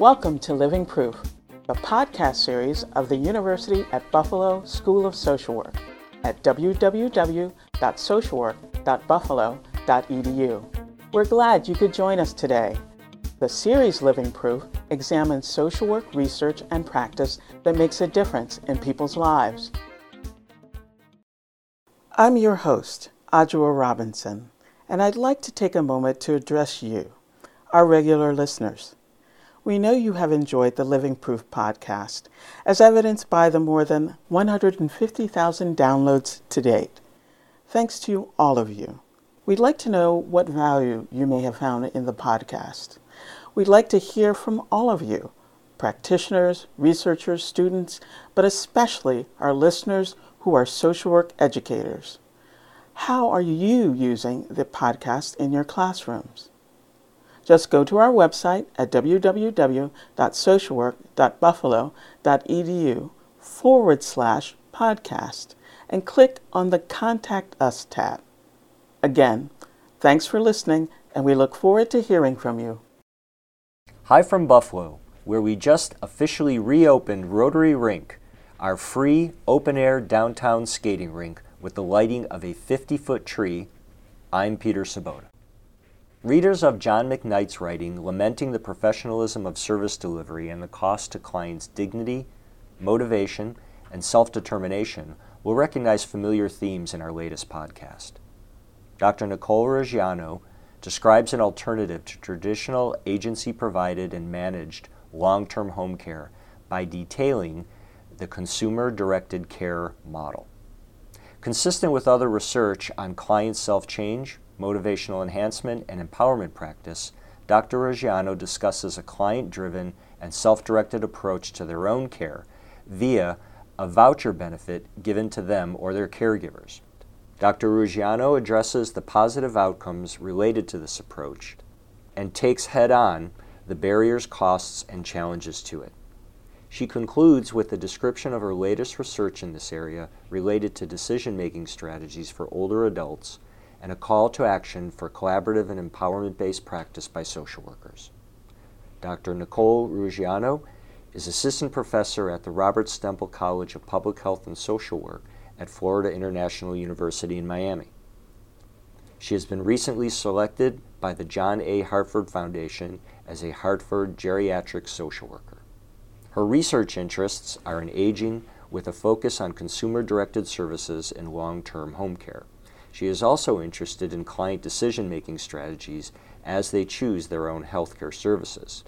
Welcome to Living Proof, the podcast series of the University at Buffalo School of Social Work at www.socialwork.buffalo.edu. We're glad you could join us today. The series Living Proof examines social work research and practice that makes a difference in people's lives. I'm your host, Adjoa Robinson, and I'd like to take a moment to address you, our regular listeners. We know you have enjoyed the Living Proof podcast, as evidenced by the more than 150,000 downloads to date. Thanks to all of you. We'd like to know what value you may have found in the podcast. We'd like to hear from all of you practitioners, researchers, students, but especially our listeners who are social work educators. How are you using the podcast in your classrooms? Just go to our website at www.socialwork.buffalo.edu forward slash podcast and click on the Contact Us tab. Again, thanks for listening, and we look forward to hearing from you. Hi from Buffalo, where we just officially reopened Rotary Rink, our free open air downtown skating rink with the lighting of a 50 foot tree. I'm Peter Sobota. Readers of John McKnight's writing lamenting the professionalism of service delivery and the cost to clients' dignity, motivation, and self determination will recognize familiar themes in our latest podcast. Dr. Nicole Ruggiano describes an alternative to traditional agency provided and managed long term home care by detailing the consumer directed care model. Consistent with other research on client self change, motivational enhancement, and empowerment practice, Dr. Ruggiano discusses a client driven and self directed approach to their own care via a voucher benefit given to them or their caregivers. Dr. Ruggiano addresses the positive outcomes related to this approach and takes head on the barriers, costs, and challenges to it. She concludes with a description of her latest research in this area related to decision making strategies for older adults and a call to action for collaborative and empowerment based practice by social workers. Dr. Nicole Ruggiano is assistant professor at the Robert Stempel College of Public Health and Social Work at Florida International University in Miami. She has been recently selected by the John A. Hartford Foundation as a Hartford geriatric social worker. Her research interests are in aging with a focus on consumer directed services and long term home care. She is also interested in client decision making strategies as they choose their own healthcare services.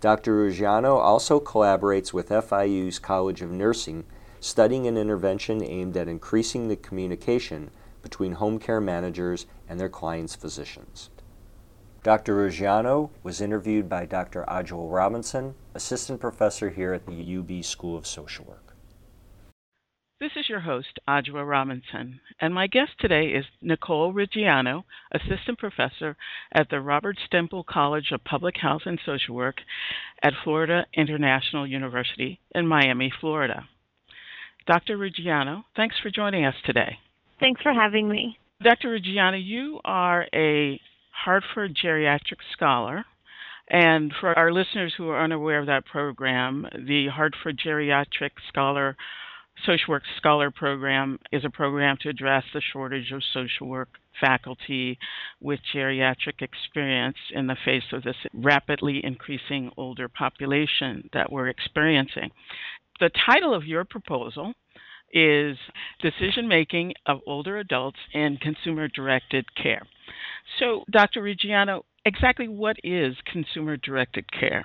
Dr. Ruggiano also collaborates with FIU's College of Nursing, studying an intervention aimed at increasing the communication between home care managers and their clients' physicians. Dr. Ruggiano was interviewed by Dr. Adjoa Robinson, assistant professor here at the UB School of Social Work. This is your host, Adjoa Robinson, and my guest today is Nicole Ruggiano, Assistant Professor at the Robert Stempel College of Public Health and Social Work at Florida International University in Miami, Florida. Dr. Ruggiano, thanks for joining us today. Thanks for having me. Dr. Ruggiano, you are a Hartford Geriatric Scholar. And for our listeners who are unaware of that program, the Hartford Geriatric Scholar Social Work Scholar Program is a program to address the shortage of social work faculty with geriatric experience in the face of this rapidly increasing older population that we're experiencing. The title of your proposal is Decision Making of Older Adults in Consumer Directed Care. So, Dr. Ruggiano, exactly what is consumer directed care?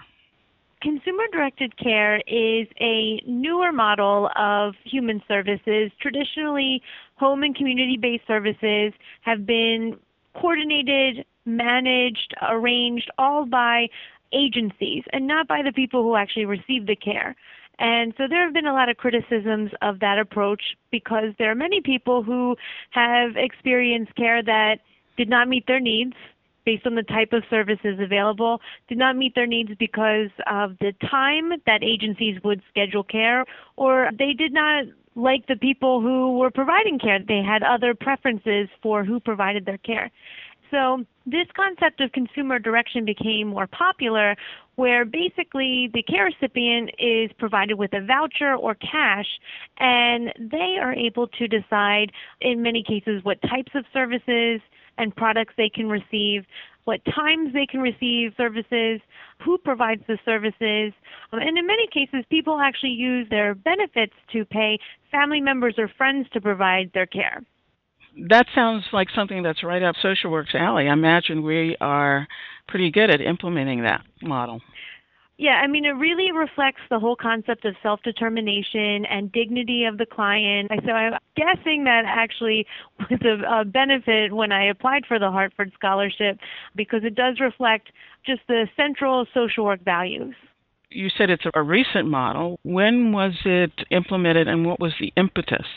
Consumer directed care is a newer model of human services. Traditionally, home and community based services have been coordinated, managed, arranged all by agencies and not by the people who actually receive the care. And so there have been a lot of criticisms of that approach because there are many people who have experienced care that did not meet their needs based on the type of services available did not meet their needs because of the time that agencies would schedule care or they did not like the people who were providing care. They had other preferences for who provided their care. So this concept of consumer direction became more popular where basically the care recipient is provided with a voucher or cash, and they are able to decide, in many cases, what types of services and products they can receive, what times they can receive services, who provides the services, um, and in many cases, people actually use their benefits to pay family members or friends to provide their care. That sounds like something that's right up social work's alley. I imagine we are pretty good at implementing that model. Yeah, I mean, it really reflects the whole concept of self determination and dignity of the client. So I'm guessing that actually was a, a, uh, benefit when I applied for the Hartford Scholarship because it does reflect just the central social work values. You said it's a recent model. When was it implemented and what was the impetus?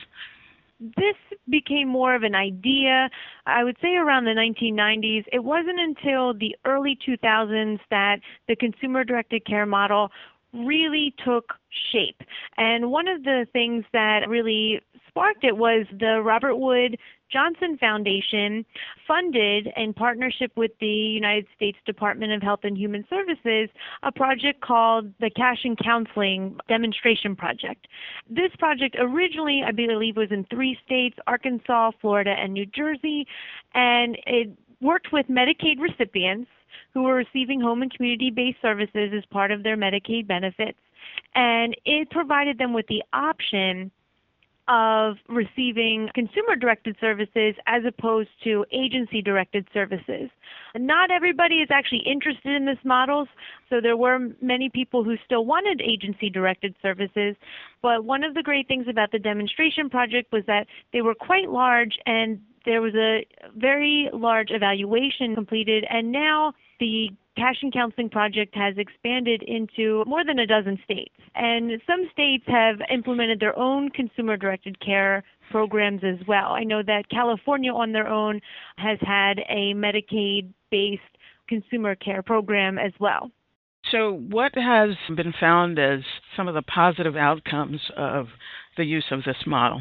This became more of an idea, I would say around the 1990s. It wasn't until the early 2000s that the consumer directed care model really took shape. And one of the things that really sparked it was the Robert Wood Johnson Foundation funded, in partnership with the United States Department of Health and Human Services, a project called the Cash and Counseling Demonstration Project. This project originally, I believe, was in three states Arkansas, Florida, and New Jersey, and it worked with Medicaid recipients who were receiving home and community based services as part of their Medicaid benefits. And it provided them with the option of receiving consumer directed services as opposed to agency directed services. Not everybody is actually interested in this model, so there were many people who still wanted agency directed services. But one of the great things about the demonstration project was that they were quite large and there was a very large evaluation completed, and now the Cash and Counseling Project has expanded into more than a dozen states. And some states have implemented their own consumer directed care programs as well. I know that California on their own has had a Medicaid based consumer care program as well. So, what has been found as some of the positive outcomes of the use of this model?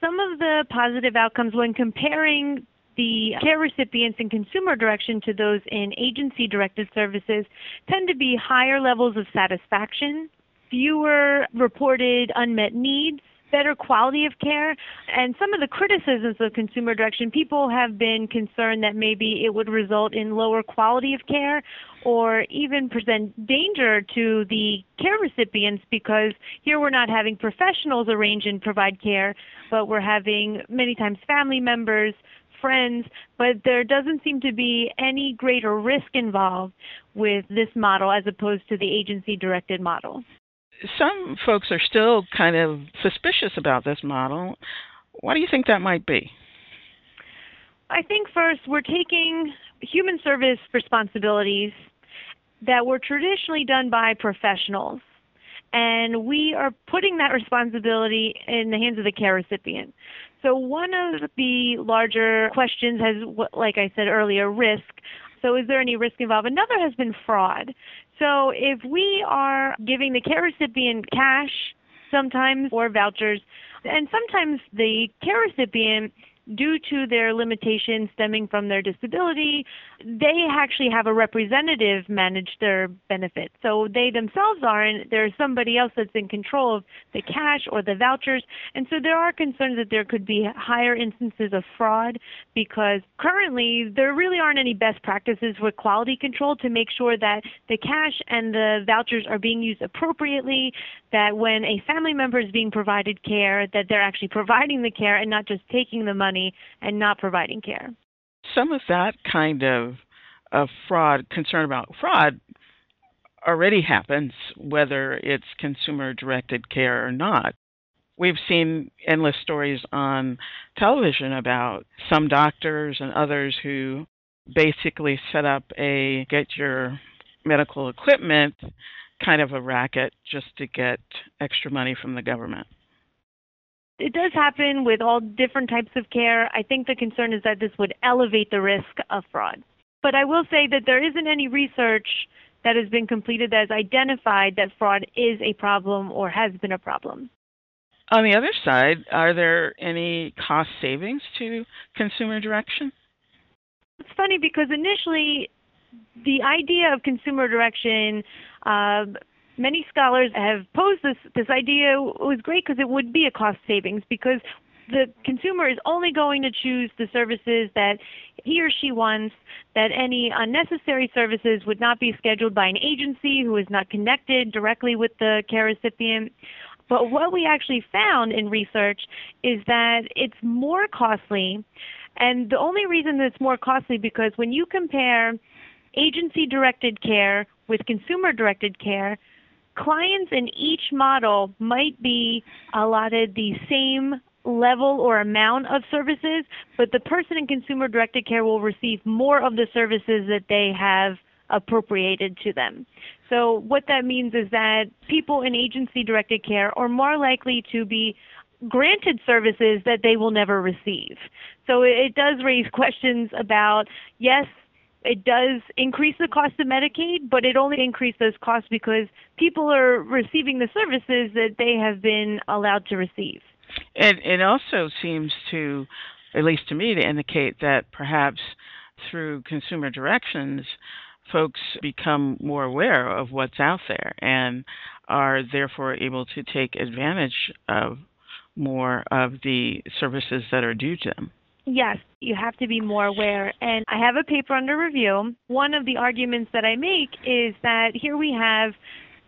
Some of the positive outcomes when comparing the care recipients in consumer direction to those in agency directed services tend to be higher levels of satisfaction, fewer reported unmet needs, better quality of care. And some of the criticisms of consumer direction, people have been concerned that maybe it would result in lower quality of care or even present danger to the care recipients because here we're not having professionals arrange and provide care, but we're having many times family members friends, but there doesn't seem to be any greater risk involved with this model as opposed to the agency directed model. Some folks are still kind of suspicious about this model. Why do you think that might be? I think first we're taking human service responsibilities that were traditionally done by professionals and we are putting that responsibility in the hands of the care recipient. So one of the larger questions has, like I said earlier, risk. So is there any risk involved? Another has been fraud. So if we are giving the care recipient cash sometimes or vouchers, and sometimes the care recipient due to their limitations stemming from their disability, they actually have a representative manage their benefits. So they themselves aren't, there's somebody else that's in control of the cash or the vouchers. And so there are concerns that there could be higher instances of fraud because currently there really aren't any best practices with quality control to make sure that the cash and the vouchers are being used appropriately, that when a family member is being provided care, that they're actually providing the care and not just taking the money and not providing care. Some of that kind of, of fraud, concern about fraud, already happens, whether it's consumer directed care or not. We've seen endless stories on television about some doctors and others who basically set up a get your medical equipment kind of a racket just to get extra money from the government. It does happen with all different types of care. I think the concern is that this would elevate the risk of fraud. But I will say that there isn't any research that has been completed that has identified that fraud is a problem or has been a problem. On the other side, are there any cost savings to consumer direction? It's funny because initially the idea of consumer direction, uh, many scholars have posed this this idea was great because it would be a cost savings because the consumer is only going to choose the services that he or she wants, that any unnecessary services would not be scheduled by an agency who is not connected directly with the care recipient. But what we actually found in research is that it's more costly. And the only reason that it's more costly because when you compare agency directed care with consumer directed care, clients in each model might be allotted the same level or amount of services, but the person in consumer directed care will receive more of the services that they have appropriated to them. So what that means is that people in agency directed care are more likely to be granted services that they will never receive. So it does raise questions about yes, it does increase the cost of Medicaid, but it only increases those costs because people are receiving the services that they have been allowed to receive. And it also seems to, at least to me, to indicate that perhaps through consumer directions, folks become more aware of what's out there and are therefore able to take advantage of more of the services that are due to them. Yes, you have to be more aware. And I have a paper under review. One of the arguments that I make is that here we have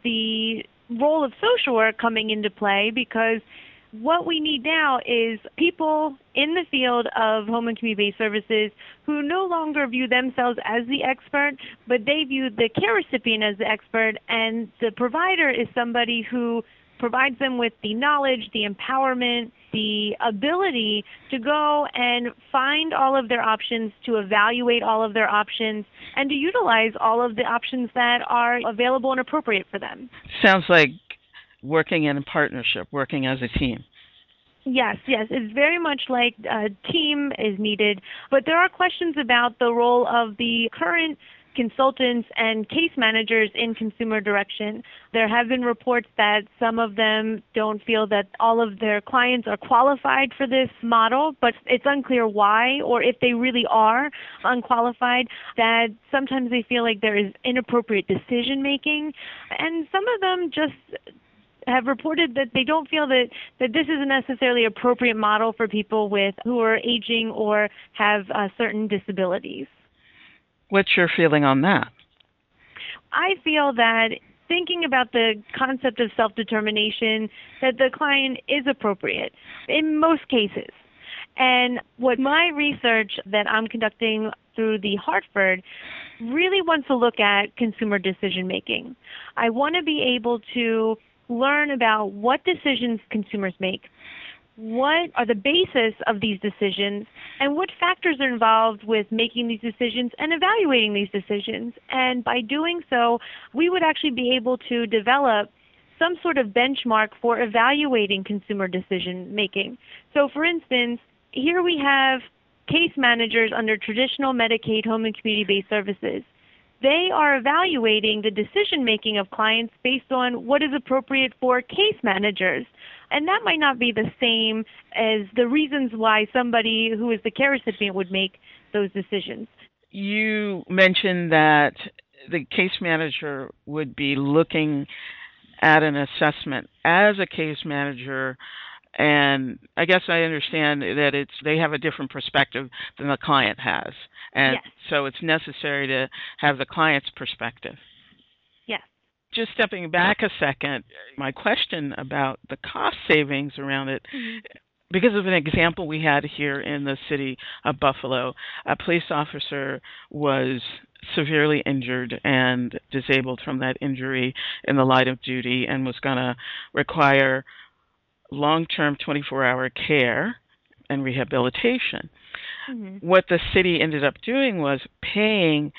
the role of social work coming into play because what we need now is people in the field of home and community based services who no longer view themselves as the expert, but they view the care recipient as the expert, and the provider is somebody who provides them with the knowledge, the empowerment, the ability to go and find all of their options, to evaluate all of their options, and to utilize all of the options that are available and appropriate for them. Sounds like working in a partnership, working as a team. Yes, yes, it's very much like a team is needed, but there are questions about the role of the current consultants and case managers in consumer direction. There have been reports that some of them don't feel that all of their clients are qualified for this model, but it's unclear why or if they really are unqualified, that sometimes they feel like there is inappropriate decision making. And some of them just have reported that they don't feel that, that this is a necessarily appropriate model for people with who are aging or have uh, certain disabilities. What's your feeling on that? I feel that thinking about the concept of self determination, that the client is appropriate in most cases. And what my research that I'm conducting through the Hartford really wants to look at consumer decision making. I want to be able to learn about what decisions consumers make, what are the basis of these decisions, and what factors are involved with making these decisions and evaluating these decisions. And by doing so, we would actually be able to develop some sort of benchmark for evaluating consumer decision making. So, for instance, here we have case managers under traditional Medicaid home and community based services they are evaluating the decision making of clients based on what is appropriate for case managers. And that might not be the same as the reasons why somebody who is the care recipient would make those decisions. You mentioned that the case manager would be looking at an assessment as a case manager and I guess I understand that it's they have a different perspective than the client has, and yes. so it's necessary to have the client's perspective. Yes. Just stepping back a second, my question about the cost savings around it. Mm-hmm. Because of an example we had here in the city of Buffalo, a police officer was severely injured and disabled from that injury in the light of duty and was going to require long term 24 hour care and rehabilitation. Mm-hmm. What the city ended up doing was paying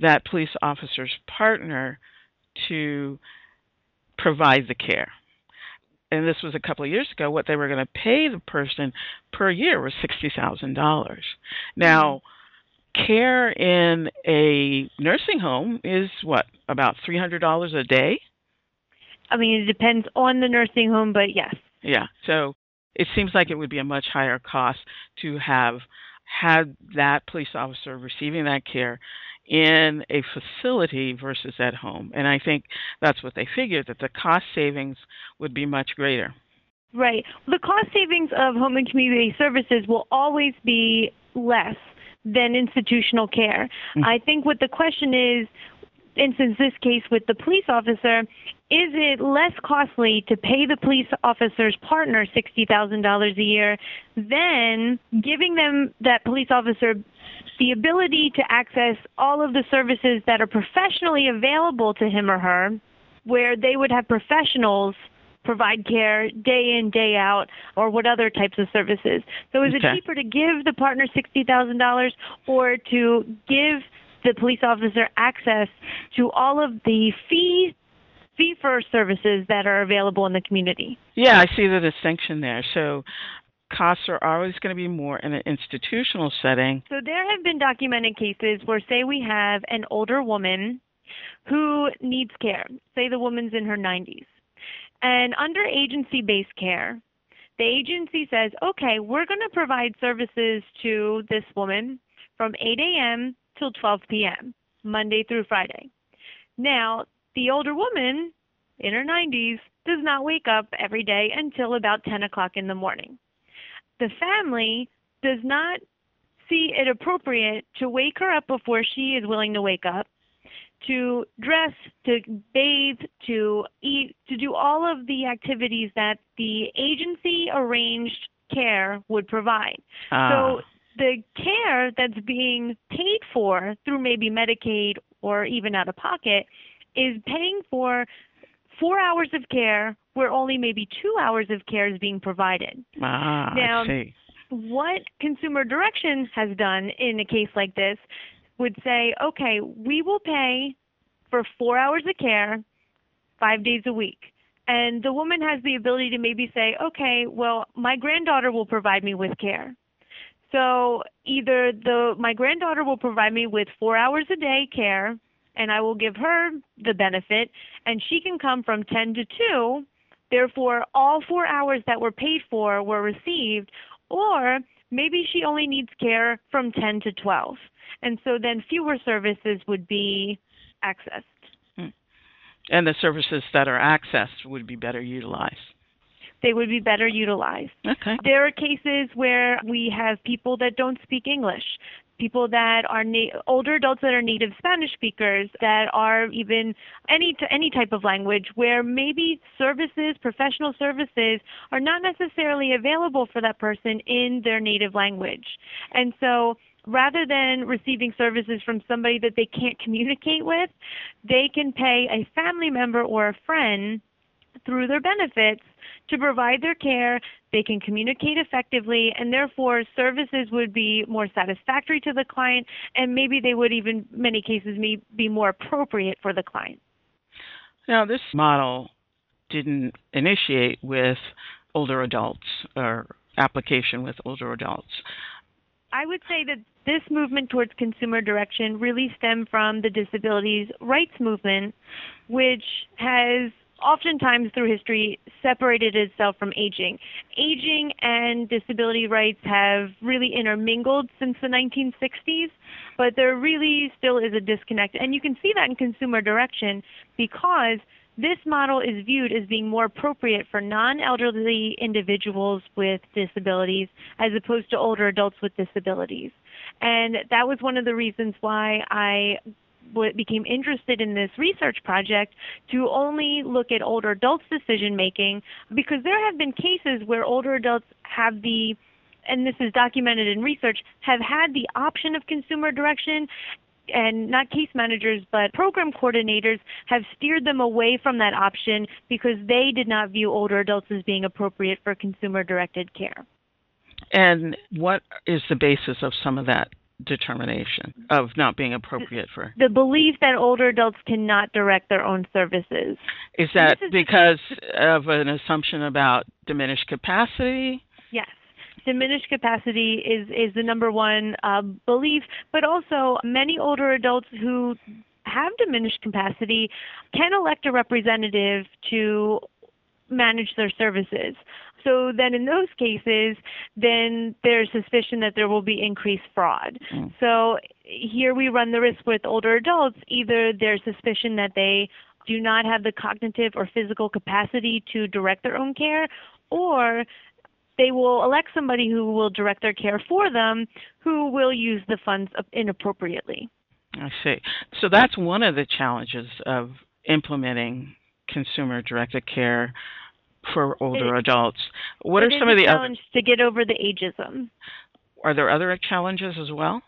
that police officer's partner to provide the care. And this was a couple of years ago. What they were going to pay the person per year was $60,000. Now, mm-hmm. care in a nursing home is what, about $300 a day? I mean, it depends on the nursing home, but yes. Yeah. So it seems like it would be a much higher cost to have had that police officer receiving that care in a facility versus at home. And I think that's what they figured that the cost savings would be much greater. Right. The cost savings of home and community services will always be less than institutional care. Mm-hmm. I think what the question is instance, this case with the police officer, is it less costly to pay the police officer's partner $60,000 a year than giving them that police officer the ability to access all of the services that are professionally available to him or her, where they would have professionals provide care day in, day out, or what other types of services. So is okay. it cheaper to give the partner $60,000 or to give the police officer access to all of the fee fee for services that are available in the community. Yeah, I see the distinction there. So costs are always going to be more in an institutional setting. So there have been documented cases where say we have an older woman who needs care. Say the woman's in her 90s. And under agency-based care, the agency says, "Okay, we're going to provide services to this woman from 8 a.m till 12 p.m., Monday through Friday. Now, the older woman in her 90s does not wake up every day until about 10 o'clock in the morning. The family does not see it appropriate to wake her up before she is willing to wake up, to dress, to bathe, to eat, to do all of the activities that the agency arranged care would provide. Ah. So the care that's being paid for through maybe Medicaid or even out of pocket is paying for four hours of care where only maybe two hours of care is being provided. Ah, now, I see. What Consumer Direction has done in a case like this would say, okay, we will pay for four hours of care five days a week. And the woman has the ability to maybe say, okay, well, my granddaughter will provide me with care. So either the my granddaughter will provide me with four hours a day care, and I will give her the benefit, and she can come from 10 to 2. Therefore, all four hours that were paid for were received, or maybe she only needs care from 10 to 12. And so then fewer services would be accessed. Hmm. And the services that are accessed would be better utilized they would be better utilized. Okay. There are cases where we have people that don't speak English, people that are na- older adults that are native Spanish speakers, that are even any t- any type of language, where maybe services, professional services, are not necessarily available for that person in their native language, and so rather than receiving services from somebody that they can't communicate with, they can pay a family member or a friend through their benefits to provide their care, they can communicate effectively, and therefore services would be more satisfactory to the client, and maybe they would even, many cases, be more appropriate for the client. Now, this model didn't initiate with older adults or application with older adults. I would say that this movement towards consumer direction really stemmed from the disabilities rights movement, which has oftentimes through history separated itself from aging. Aging and disability rights have really intermingled since the 1960s, but there really still is a disconnect. And you can see that in consumer direction because this model is viewed as being more appropriate for non-elderly individuals with disabilities as opposed to older adults with disabilities. And that was one of the reasons why I became interested in this research project to only look at older adults' decision making because there have been cases where older adults have the and this is documented in research, have had the option of consumer direction and not case managers, but program coordinators have steered them away from that option because they did not view older adults as being appropriate for consumer directed care. And what is the basis of some of that determination of not being appropriate for. The belief that older adults cannot direct their own services. Is that is, because of an assumption about diminished capacity? Yes. Diminished capacity is is the number one uh, belief but also many older adults who have diminished capacity can elect a representative to manage their services So then in those cases, then there's suspicion that there will be increased fraud. Mm. So here we run the risk with older adults, either there's suspicion that they do not have the cognitive or physical capacity to direct their own care, or they will elect somebody who will direct their care for them who will use the funds inappropriately. I see. So that's one of the challenges of implementing consumer directed care for older it, adults. What are some of the challenge other... to get over the ageism? Are there other challenges as well?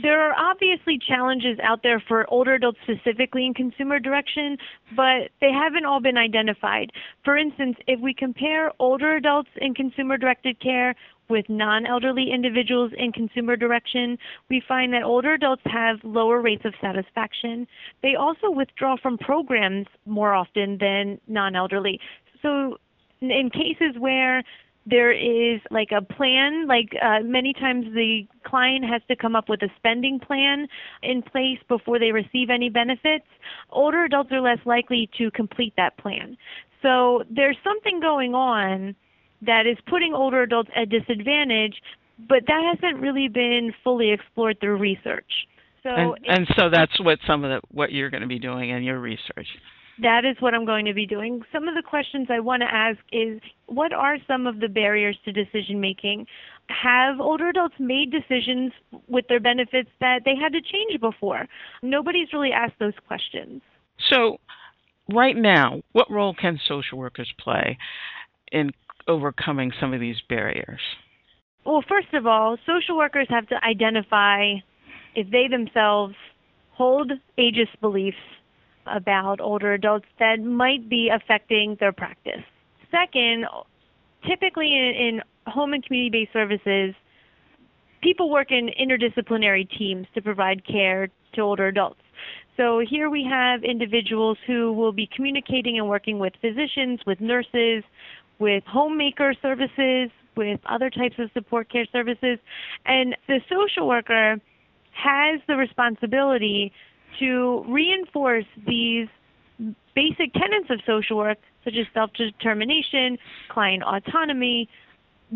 There are obviously challenges out there for older adults specifically in consumer direction, but they haven't all been identified. For instance, if we compare older adults in consumer directed care with non elderly individuals in consumer direction, we find that older adults have lower rates of satisfaction. They also withdraw from programs more often than non elderly. So, in cases where there is like a plan like uh, many times the client has to come up with a spending plan in place before they receive any benefits older adults are less likely to complete that plan so there's something going on that is putting older adults at disadvantage but that hasn't really been fully explored through research so and, and so that's what some of the what you're going to be doing in your research that is what I'm going to be doing. Some of the questions I want to ask is what are some of the barriers to decision making? Have older adults made decisions with their benefits that they had to change before? Nobody's really asked those questions. So, right now, what role can social workers play in overcoming some of these barriers? Well, first of all, social workers have to identify if they themselves hold ageist beliefs about older adults that might be affecting their practice. Second, typically in, in home and community based services, people work in interdisciplinary teams to provide care to older adults. So here we have individuals who will be communicating and working with physicians, with nurses, with homemaker services, with other types of support care services. And the social worker has the responsibility to reinforce these basic tenets of social work, such as self determination, client autonomy,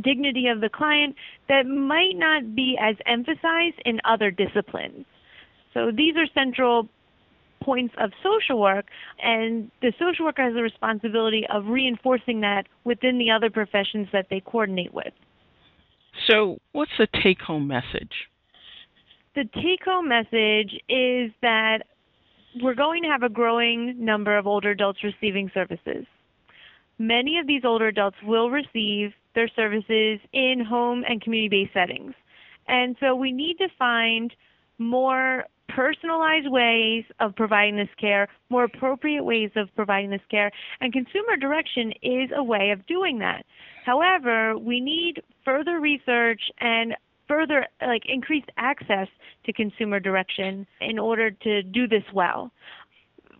dignity of the client, that might not be as emphasized in other disciplines. So these are central points of social work, and the social worker has the responsibility of reinforcing that within the other professions that they coordinate with. So, what's the take home message? the take home message is that we're going to have a growing number of older adults receiving services. Many of these older adults will receive their services in home and community based settings. And so we need to find more personalized ways of providing this care, more appropriate ways of providing this care, and consumer direction is a way of doing that. However, we need further research and further like increased access to consumer direction in order to do this well.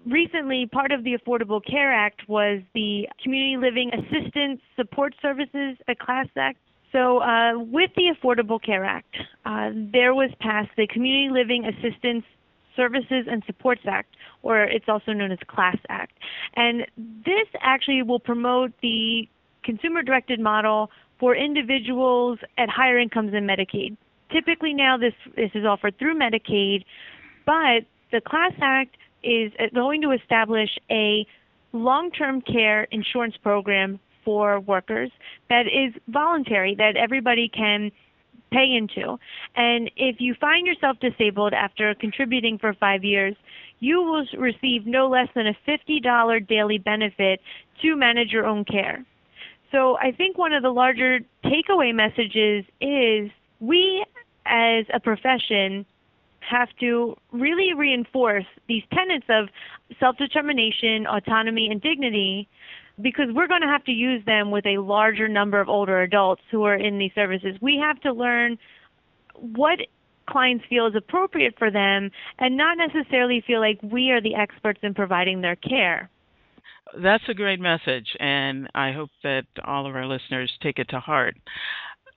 Recently, part of the Affordable Care Act was the Community Living Assistance Support Services, the CLASS Act. So, uh, with the Affordable Care Act, uh, there was passed the Community Living Assistance Services and Supports Act, or it's also known as CLASS Act. And this actually will promote the consumer directed model for individuals at higher incomes than Medicaid. Typically now this this is offered through Medicaid, but the Class Act is going to establish a long-term care insurance program for workers that is voluntary that everybody can pay into. And if you find yourself disabled after contributing for 5 years, you will receive no less than a $50 daily benefit to manage your own care. So I think one of the larger takeaway messages is we as a profession have to really reinforce these tenets of self determination, autonomy, and dignity because we're going to have to use them with a larger number of older adults who are in these services. We have to learn what clients feel is appropriate for them and not necessarily feel like we are the experts in providing their care. That's a great message, and I hope that all of our listeners take it to heart.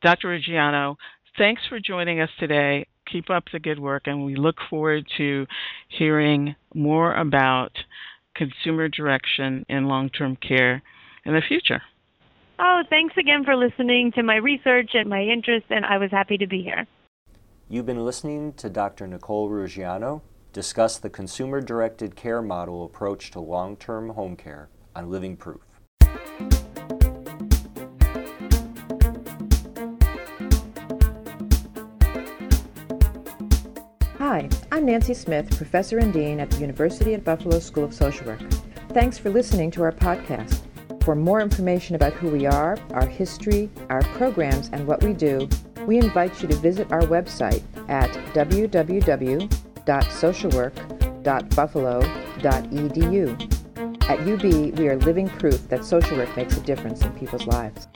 Dr. Ruggiano, thanks for joining us today. Keep up the good work, and we look forward to hearing more about consumer direction in long term care in the future. Oh, thanks again for listening to my research and my interest, and I was happy to be here. You've been listening to Dr. Nicole Ruggiano discuss the consumer directed care model approach to long term home care on Living Proof. I'm Nancy Smith, Professor and Dean at the University at Buffalo School of Social Work. Thanks for listening to our podcast. For more information about who we are, our history, our programs, and what we do, we invite you to visit our website at www.socialwork.buffalo.edu. At UB, we are living proof that social work makes a difference in people's lives.